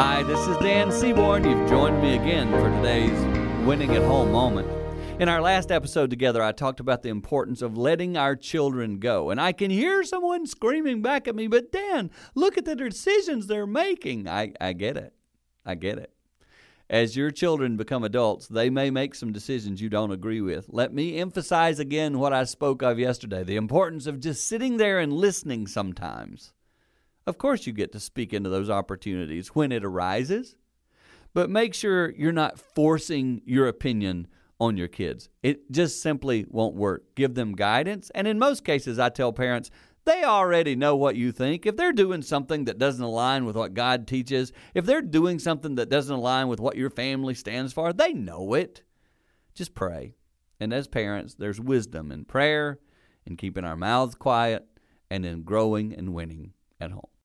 Hi, this is Dan Seaborn. You've joined me again for today's winning at home moment. In our last episode together, I talked about the importance of letting our children go. And I can hear someone screaming back at me, but Dan, look at the decisions they're making. I, I get it. I get it. As your children become adults, they may make some decisions you don't agree with. Let me emphasize again what I spoke of yesterday the importance of just sitting there and listening sometimes. Of course, you get to speak into those opportunities when it arises, but make sure you're not forcing your opinion on your kids. It just simply won't work. Give them guidance. And in most cases, I tell parents, they already know what you think. If they're doing something that doesn't align with what God teaches, if they're doing something that doesn't align with what your family stands for, they know it. Just pray. And as parents, there's wisdom in prayer, in keeping our mouths quiet, and in growing and winning at home.